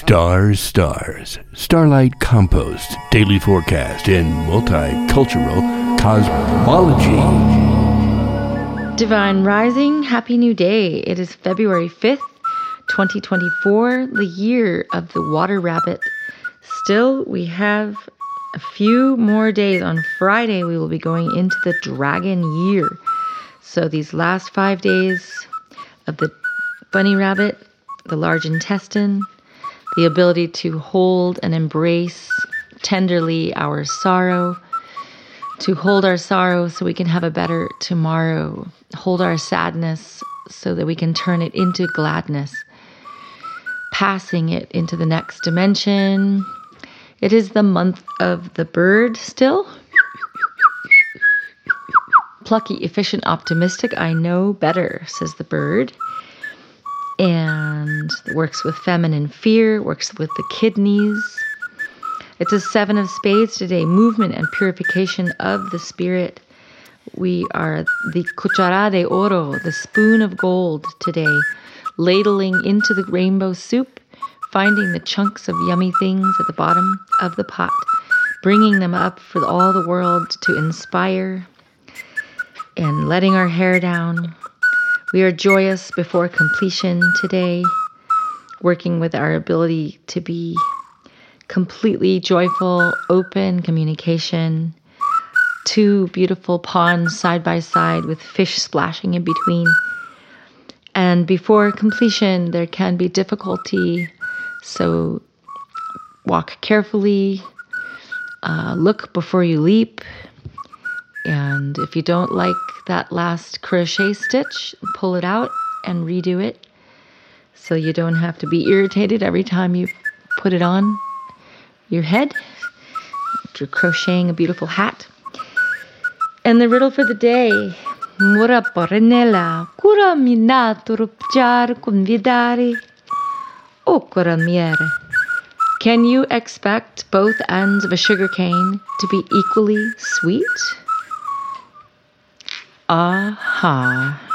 Stars, stars, starlight compost, daily forecast, and multicultural cosmology. Divine Rising, Happy New Day. It is February 5th, 2024, the year of the water rabbit. Still, we have a few more days. On Friday, we will be going into the dragon year. So, these last five days of the bunny rabbit, the large intestine, the ability to hold and embrace tenderly our sorrow, to hold our sorrow so we can have a better tomorrow, hold our sadness so that we can turn it into gladness, passing it into the next dimension. It is the month of the bird still. Plucky, efficient, optimistic, I know better, says the bird and works with feminine fear, works with the kidneys. It's a seven of spades today, movement and purification of the spirit. We are the cuchara de oro, the spoon of gold today, ladling into the rainbow soup, finding the chunks of yummy things at the bottom of the pot, bringing them up for all the world to inspire, and letting our hair down, we are joyous before completion today, working with our ability to be completely joyful, open communication. Two beautiful ponds side by side with fish splashing in between. And before completion, there can be difficulty. So walk carefully, uh, look before you leap. And if you don't like that last crochet stitch, pull it out and redo it so you don't have to be irritated every time you put it on your head. If you're crocheting a beautiful hat. And the riddle for the day. Mura porenella, cura minato rupciare convidare, okra miere. Can you expect both ends of a sugar cane to be equally sweet? Aha.